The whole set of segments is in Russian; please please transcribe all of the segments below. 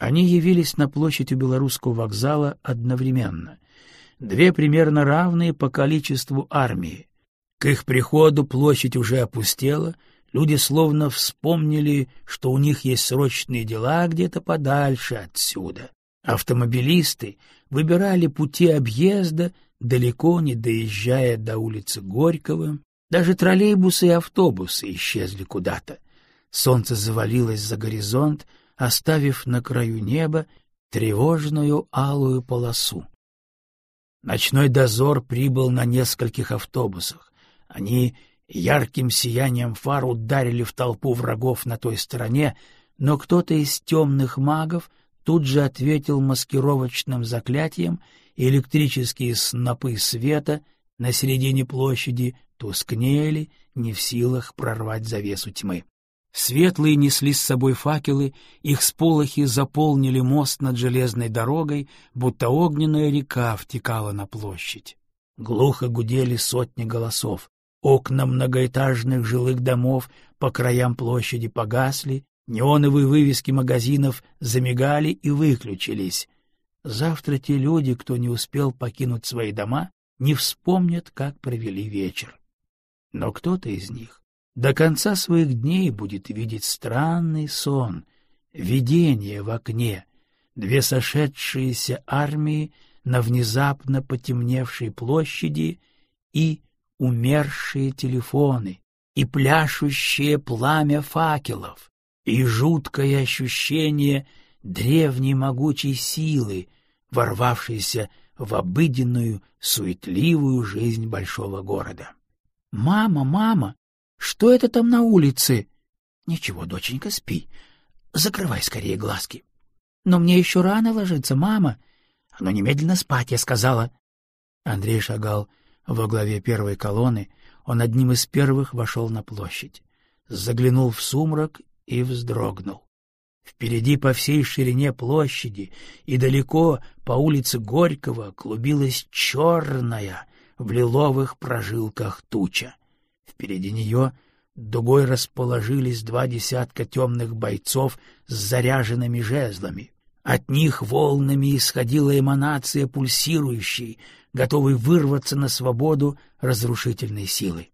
Они явились на площадь у Белорусского вокзала одновременно. Две примерно равные по количеству армии. К их приходу площадь уже опустела, люди словно вспомнили, что у них есть срочные дела где-то подальше отсюда. Автомобилисты выбирали пути объезда, далеко не доезжая до улицы Горького. Даже троллейбусы и автобусы исчезли куда-то. Солнце завалилось за горизонт, оставив на краю неба тревожную алую полосу. Ночной дозор прибыл на нескольких автобусах. Они ярким сиянием фар ударили в толпу врагов на той стороне, но кто-то из темных магов тут же ответил маскировочным заклятием, и электрические снопы света на середине площади тускнели, не в силах прорвать завесу тьмы. Светлые несли с собой факелы, их сполохи заполнили мост над железной дорогой, будто огненная река втекала на площадь. Глухо гудели сотни голосов. Окна многоэтажных жилых домов по краям площади погасли, неоновые вывески магазинов замигали и выключились. Завтра те люди, кто не успел покинуть свои дома, не вспомнят, как провели вечер. Но кто-то из них до конца своих дней будет видеть странный сон, видение в окне, две сошедшиеся армии на внезапно потемневшей площади и умершие телефоны, и пляшущее пламя факелов, и жуткое ощущение древней могучей силы, ворвавшейся в обыденную, суетливую жизнь большого города. «Мама, мама!» Что это там на улице? — Ничего, доченька, спи. Закрывай скорее глазки. — Но мне еще рано ложиться, мама. — Ну, немедленно спать, я сказала. Андрей шагал во главе первой колонны. Он одним из первых вошел на площадь. Заглянул в сумрак и вздрогнул. Впереди по всей ширине площади и далеко по улице Горького клубилась черная в лиловых прожилках туча. Впереди нее дугой расположились два десятка темных бойцов с заряженными жезлами. От них волнами исходила эманация пульсирующей, готовой вырваться на свободу разрушительной силы.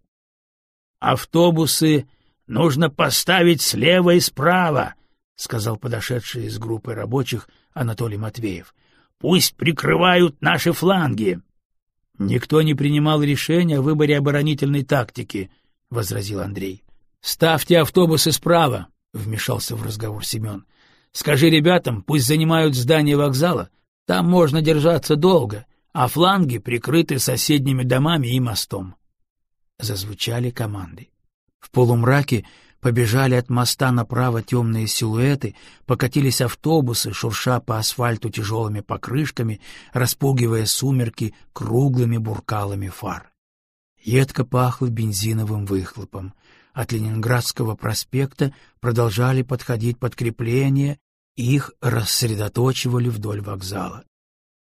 «Автобусы нужно поставить слева и справа», — сказал подошедший из группы рабочих Анатолий Матвеев. «Пусть прикрывают наши фланги». Никто не принимал решения о выборе оборонительной тактики, — возразил Андрей. — Ставьте автобусы справа, — вмешался в разговор Семен. — Скажи ребятам, пусть занимают здание вокзала. Там можно держаться долго, а фланги прикрыты соседними домами и мостом. Зазвучали команды. В полумраке побежали от моста направо темные силуэты, покатились автобусы, шурша по асфальту тяжелыми покрышками, распугивая сумерки круглыми буркалами фар. Едко пахло бензиновым выхлопом. От Ленинградского проспекта продолжали подходить подкрепления, их рассредоточивали вдоль вокзала.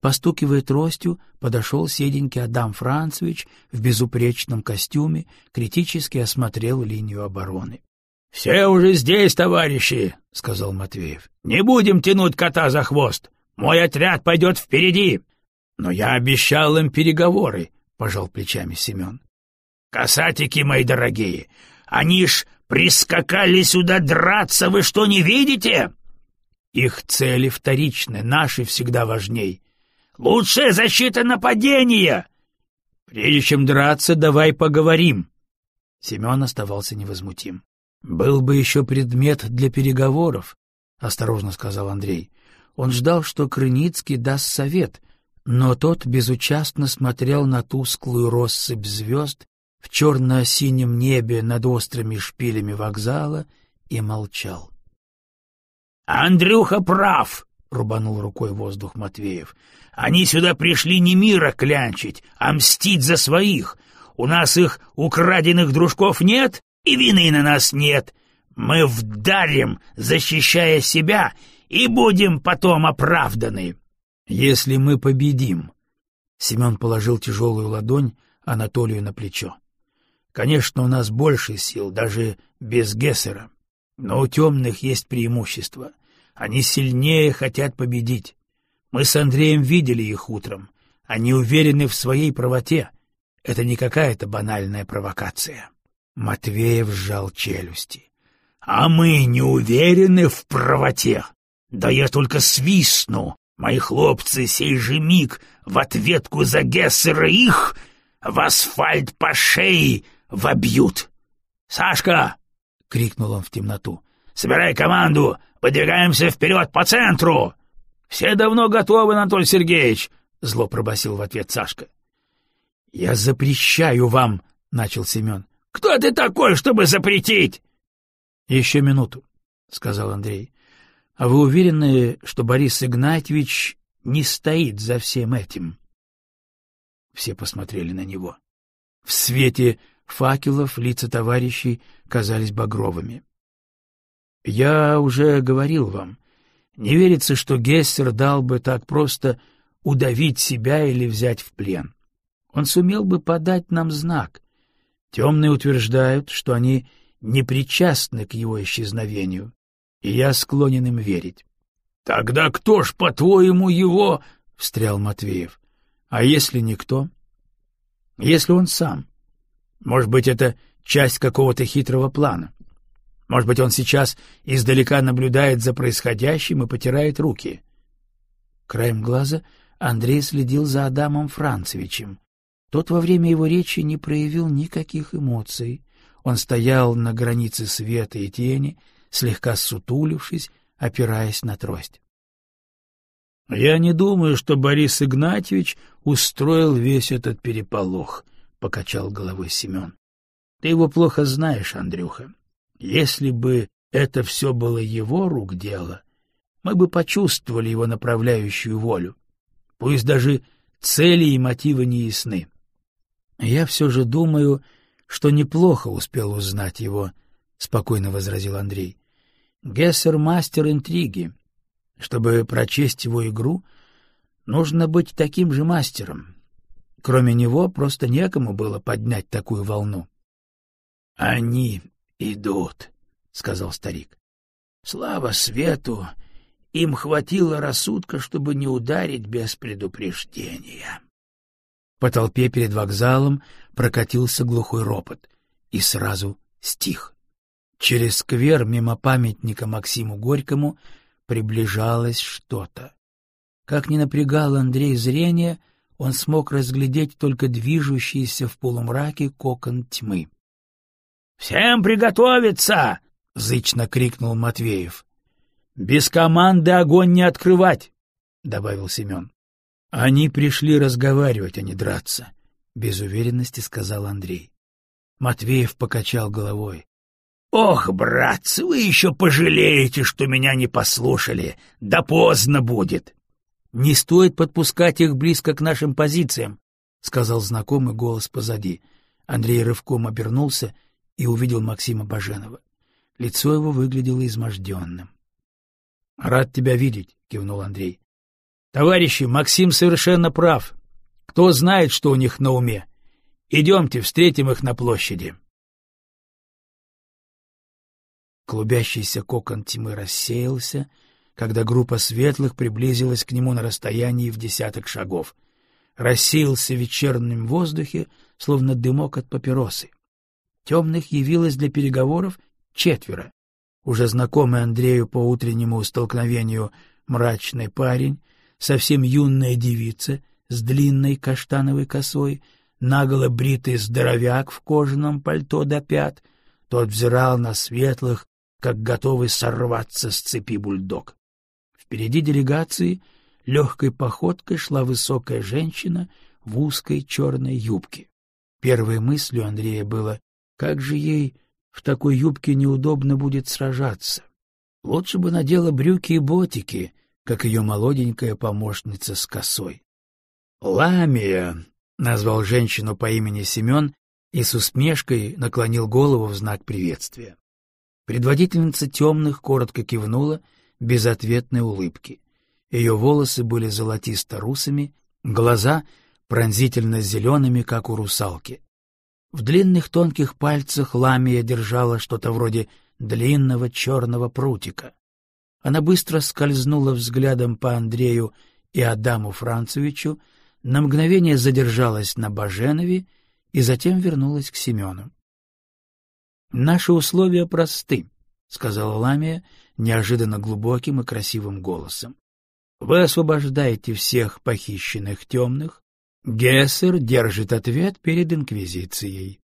Постукивая тростью, подошел седенький Адам Францевич в безупречном костюме, критически осмотрел линию обороны. — Все уже здесь, товарищи, — сказал Матвеев. — Не будем тянуть кота за хвост. Мой отряд пойдет впереди. — Но я обещал им переговоры, — пожал плечами Семен. Касатики мои дорогие, они ж прискакали сюда драться, вы что, не видите? Их цели вторичны, наши всегда важней. Лучшая защита нападения! Прежде чем драться, давай поговорим. Семен оставался невозмутим. Был бы еще предмет для переговоров, — осторожно сказал Андрей. Он ждал, что Крыницкий даст совет, но тот безучастно смотрел на тусклую россыпь звезд в черно-синем небе над острыми шпилями вокзала и молчал. — Андрюха прав! — рубанул рукой воздух Матвеев. — Они сюда пришли не мира клянчить, а мстить за своих. У нас их украденных дружков нет, и вины на нас нет. Мы вдарим, защищая себя, и будем потом оправданы. — Если мы победим. Семен положил тяжелую ладонь Анатолию на плечо. Конечно, у нас больше сил, даже без Гессера. Но у темных есть преимущество. Они сильнее хотят победить. Мы с Андреем видели их утром. Они уверены в своей правоте. Это не какая-то банальная провокация. Матвеев сжал челюсти. — А мы не уверены в правоте. Да я только свистну. Мои хлопцы сей же миг в ответку за Гессера их в асфальт по шее вобьют. — Сашка! — крикнул он в темноту. — Собирай команду! Подвигаемся вперед по центру! — Все давно готовы, Анатолий Сергеевич! — зло пробасил в ответ Сашка. — Я запрещаю вам! — начал Семен. — Кто ты такой, чтобы запретить? — Еще минуту, — сказал Андрей. — А вы уверены, что Борис Игнатьевич не стоит за всем этим? Все посмотрели на него. В свете факелов лица товарищей казались багровыми. — Я уже говорил вам, не верится, что Гессер дал бы так просто удавить себя или взять в плен. Он сумел бы подать нам знак. Темные утверждают, что они не причастны к его исчезновению, и я склонен им верить. — Тогда кто ж, по-твоему, его... — встрял Матвеев. — А если никто? — Если он сам. Может быть, это часть какого-то хитрого плана. Может быть, он сейчас издалека наблюдает за происходящим и потирает руки. Краем глаза Андрей следил за Адамом Францевичем. Тот во время его речи не проявил никаких эмоций. Он стоял на границе света и тени, слегка сутулившись, опираясь на трость. — Я не думаю, что Борис Игнатьевич устроил весь этот переполох, — покачал головой Семен. — Ты его плохо знаешь, Андрюха. Если бы это все было его рук дело, мы бы почувствовали его направляющую волю. Пусть даже цели и мотивы не ясны. Я все же думаю, что неплохо успел узнать его, — спокойно возразил Андрей. Гессер — мастер интриги. Чтобы прочесть его игру, нужно быть таким же мастером. Кроме него просто некому было поднять такую волну. — Они идут, — сказал старик. — Слава свету! Им хватило рассудка, чтобы не ударить без предупреждения. По толпе перед вокзалом прокатился глухой ропот и сразу стих. Через сквер мимо памятника Максиму Горькому приближалось что-то. Как ни напрягал Андрей зрение, он смог разглядеть только движущийся в полумраке кокон тьмы. «Всем приготовиться!» — зычно крикнул Матвеев. «Без команды огонь не открывать!» — добавил Семен. «Они пришли разговаривать, а не драться», — без уверенности сказал Андрей. Матвеев покачал головой. «Ох, братцы, вы еще пожалеете, что меня не послушали. Да поздно будет!» «Не стоит подпускать их близко к нашим позициям», — сказал знакомый голос позади. Андрей рывком обернулся — и увидел Максима Баженова. Лицо его выглядело изможденным. — Рад тебя видеть, — кивнул Андрей. — Товарищи, Максим совершенно прав. Кто знает, что у них на уме. Идемте, встретим их на площади. Клубящийся кокон тьмы рассеялся, когда группа светлых приблизилась к нему на расстоянии в десяток шагов. Рассеялся в вечернем воздухе, словно дымок от папиросы. Темных явилось для переговоров четверо. Уже знакомый Андрею по утреннему столкновению мрачный парень, совсем юная девица с длинной каштановой косой, наголо бритый здоровяк в кожаном пальто до пят, тот взирал на светлых, как готовый сорваться с цепи бульдог. Впереди делегации легкой походкой шла высокая женщина в узкой черной юбке. Первой мыслью Андрея было как же ей в такой юбке неудобно будет сражаться? Лучше бы надела брюки и ботики, как ее молоденькая помощница с косой. «Ламия!» — назвал женщину по имени Семен и с усмешкой наклонил голову в знак приветствия. Предводительница темных коротко кивнула, без ответной улыбки. Ее волосы были золотисто-русыми, глаза пронзительно зелеными, как у русалки. В длинных тонких пальцах ламия держала что-то вроде длинного черного прутика. Она быстро скользнула взглядом по Андрею и Адаму Францевичу, на мгновение задержалась на Баженове и затем вернулась к Семену. — Наши условия просты, — сказала Ламия неожиданно глубоким и красивым голосом. — Вы освобождаете всех похищенных темных. Гессер держит ответ перед Инквизицией. —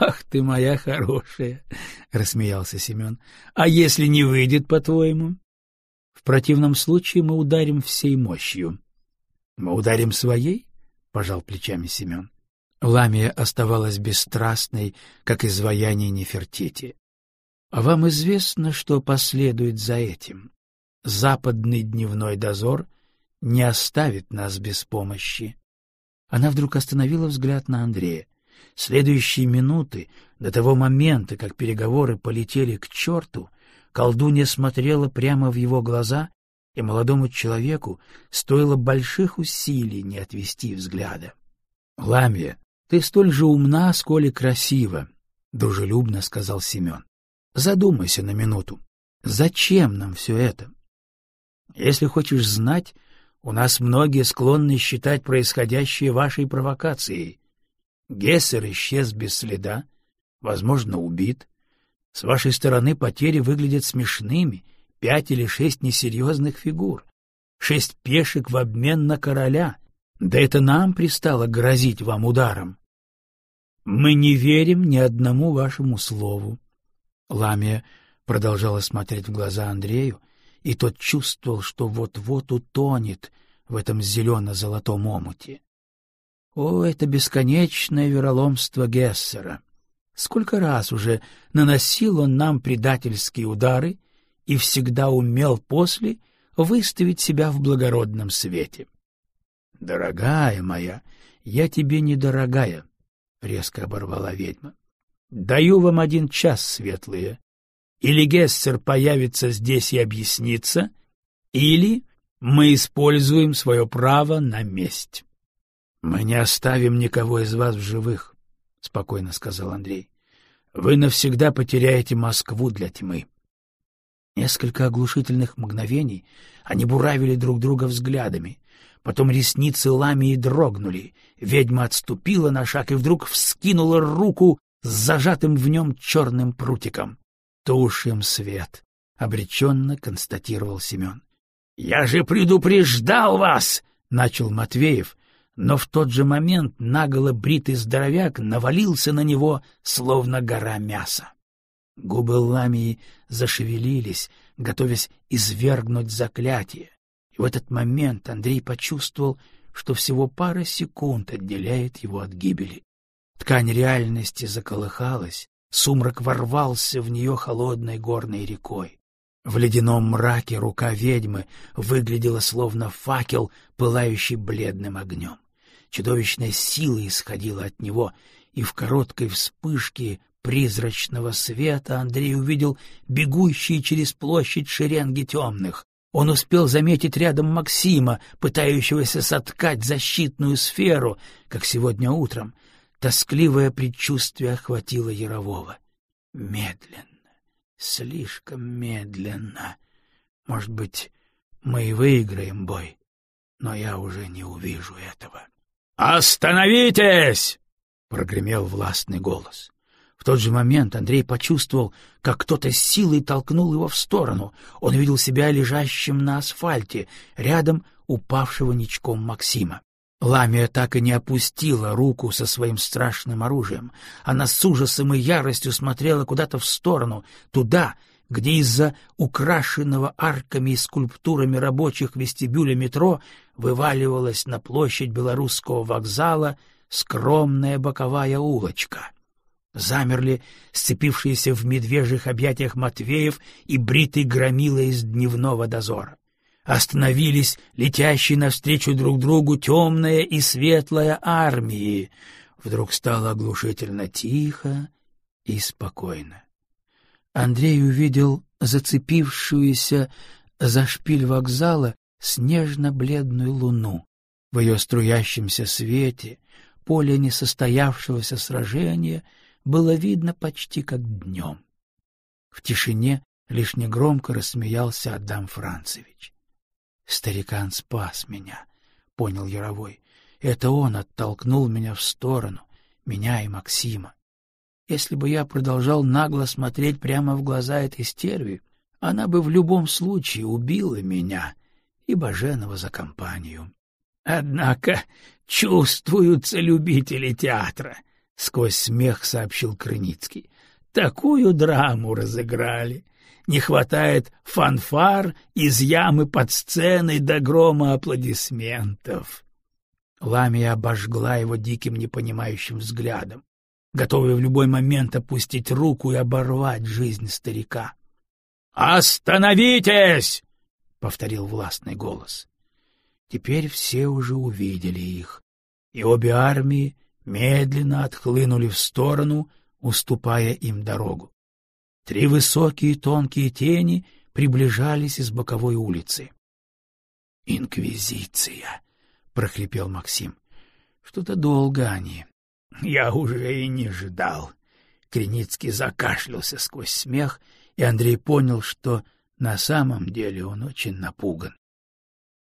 Ах ты моя хорошая! — рассмеялся Семен. — А если не выйдет, по-твоему? — В противном случае мы ударим всей мощью. — Мы ударим своей? — пожал плечами Семен. Ламия оставалась бесстрастной, как изваяние Нефертити. А вам известно, что последует за этим? Западный дневной дозор не оставит нас без помощи. Она вдруг остановила взгляд на Андрея. Следующие минуты, до того момента, как переговоры полетели к черту, колдунья смотрела прямо в его глаза, и молодому человеку стоило больших усилий не отвести взгляда. — Ламия, ты столь же умна, сколь и красива, — дружелюбно сказал Семен. — Задумайся на минуту. Зачем нам все это? Если хочешь знать, у нас многие склонны считать происходящее вашей провокацией. Гессер исчез без следа, возможно, убит. С вашей стороны потери выглядят смешными, пять или шесть несерьезных фигур, шесть пешек в обмен на короля. Да это нам пристало грозить вам ударом. Мы не верим ни одному вашему слову. Ламия продолжала смотреть в глаза Андрею, и тот чувствовал, что вот-вот утонет в этом зелено-золотом омуте. О, это бесконечное вероломство Гессера! Сколько раз уже наносил он нам предательские удары и всегда умел после выставить себя в благородном свете. — Дорогая моя, я тебе недорогая, — резко оборвала ведьма. — Даю вам один час, светлые. Или Гессер появится здесь и объяснится, или мы используем свое право на месть. — Мы не оставим никого из вас в живых, — спокойно сказал Андрей. — Вы навсегда потеряете Москву для тьмы. Несколько оглушительных мгновений они буравили друг друга взглядами. Потом ресницы Ламии дрогнули. Ведьма отступила на шаг и вдруг вскинула руку с зажатым в нем черным прутиком. «Тушим свет», — обреченно констатировал Семен. «Я же предупреждал вас!» — начал Матвеев, но в тот же момент наголо бритый здоровяк навалился на него, словно гора мяса. Губы Ламии зашевелились, готовясь извергнуть заклятие. И в этот момент Андрей почувствовал, что всего пара секунд отделяет его от гибели. Ткань реальности заколыхалась, сумрак ворвался в нее холодной горной рекой. В ледяном мраке рука ведьмы выглядела словно факел, пылающий бледным огнем. Чудовищная сила исходила от него, и в короткой вспышке призрачного света Андрей увидел бегущие через площадь шеренги темных. Он успел заметить рядом Максима, пытающегося соткать защитную сферу, как сегодня утром. Тоскливое предчувствие охватило Ярового. Медленно, слишком медленно. Может быть, мы и выиграем бой, но я уже не увижу этого. «Остановитесь!» — прогремел властный голос. В тот же момент Андрей почувствовал, как кто-то с силой толкнул его в сторону. Он видел себя лежащим на асфальте, рядом упавшего ничком Максима. Ламия так и не опустила руку со своим страшным оружием. Она с ужасом и яростью смотрела куда-то в сторону, туда, где из-за украшенного арками и скульптурами рабочих вестибюля метро вываливалась на площадь белорусского вокзала скромная боковая улочка. Замерли сцепившиеся в медвежьих объятиях Матвеев и бритый громила из дневного дозора. Остановились летящие навстречу друг другу темная и светлая армии. Вдруг стало оглушительно тихо и спокойно. Андрей увидел зацепившуюся за шпиль вокзала снежно-бледную луну. В ее струящемся свете поле несостоявшегося сражения — было видно почти как днем. В тишине Лишь негромко рассмеялся Адам Францевич. Старикан спас меня, понял Яровой. Это он оттолкнул меня в сторону, меня и Максима. Если бы я продолжал нагло смотреть прямо в глаза этой стерви, она бы в любом случае убила меня и Баженова за компанию. Однако чувствуются любители театра, — сквозь смех сообщил Крыницкий. Такую драму разыграли. Не хватает фанфар из ямы под сценой до грома аплодисментов. Ламия обожгла его диким непонимающим взглядом, готовая в любой момент опустить руку и оборвать жизнь старика. «Остановитесь!» — повторил властный голос. Теперь все уже увидели их, и обе армии медленно отхлынули в сторону, уступая им дорогу. Три высокие тонкие тени приближались из боковой улицы. «Инквизиция!» — прохрипел Максим. «Что-то долго они. Я уже и не ждал». Креницкий закашлялся сквозь смех, и Андрей понял, что на самом деле он очень напуган.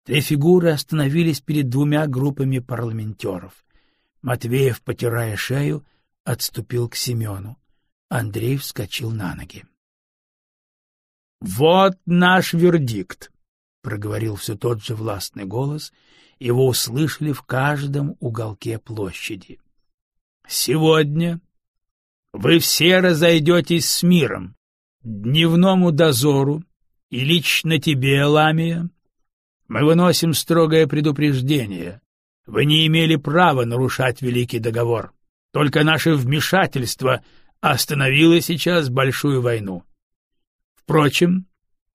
Три фигуры остановились перед двумя группами парламентеров. Матвеев, потирая шею, отступил к Семену. Андрей вскочил на ноги. — Вот наш вердикт, — проговорил все тот же властный голос. Его услышали в каждом уголке площади. — Сегодня вы все разойдетесь с миром, дневному дозору и лично тебе, Ламия. Мы выносим строгое предупреждение. Вы не имели права нарушать Великий договор. Только наше вмешательство остановила сейчас большую войну. Впрочем,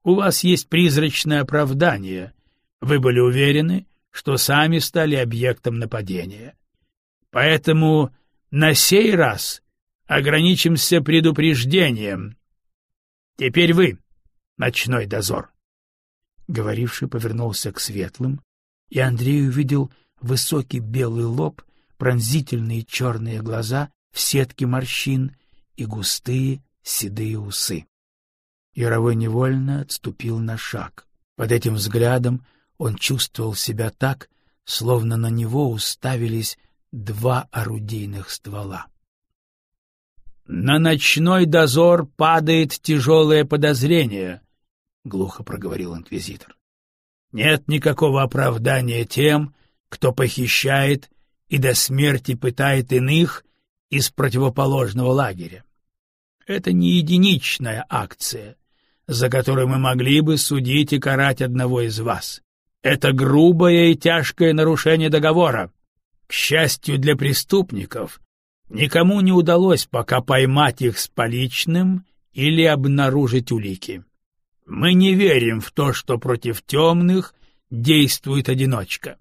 у вас есть призрачное оправдание. Вы были уверены, что сами стали объектом нападения. Поэтому на сей раз ограничимся предупреждением. Теперь вы, ночной дозор. Говоривший повернулся к светлым, и Андрей увидел высокий белый лоб, пронзительные черные глаза в сетке морщин и густые седые усы. Яровой невольно отступил на шаг. Под этим взглядом он чувствовал себя так, словно на него уставились два орудийных ствола. «На ночной дозор падает тяжелое подозрение», — глухо проговорил инквизитор. «Нет никакого оправдания тем, кто похищает и до смерти пытает иных из противоположного лагеря. Это не единичная акция, за которую мы могли бы судить и карать одного из вас. Это грубое и тяжкое нарушение договора. К счастью для преступников, никому не удалось пока поймать их с поличным или обнаружить улики. Мы не верим в то, что против темных действует одиночка.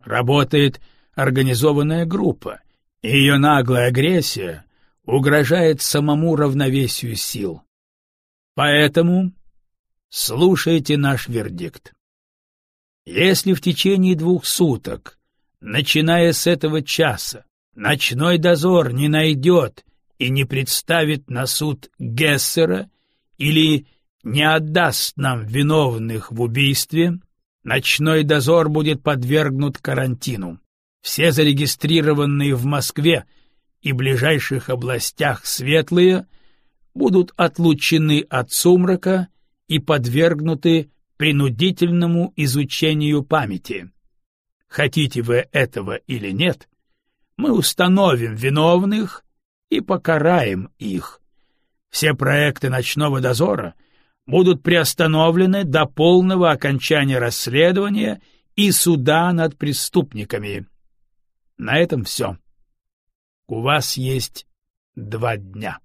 Работает организованная группа, и ее наглая агрессия угрожает самому равновесию сил. Поэтому слушайте наш вердикт. Если в течение двух суток, начиная с этого часа, ночной дозор не найдет и не представит на суд Гессера или не отдаст нам виновных в убийстве, ночной дозор будет подвергнут карантину. Все зарегистрированные в Москве и ближайших областях светлые будут отлучены от сумрака и подвергнуты принудительному изучению памяти. Хотите вы этого или нет, мы установим виновных и покараем их. Все проекты ночного дозора будут приостановлены до полного окончания расследования и суда над преступниками. На этом все. У вас есть два дня.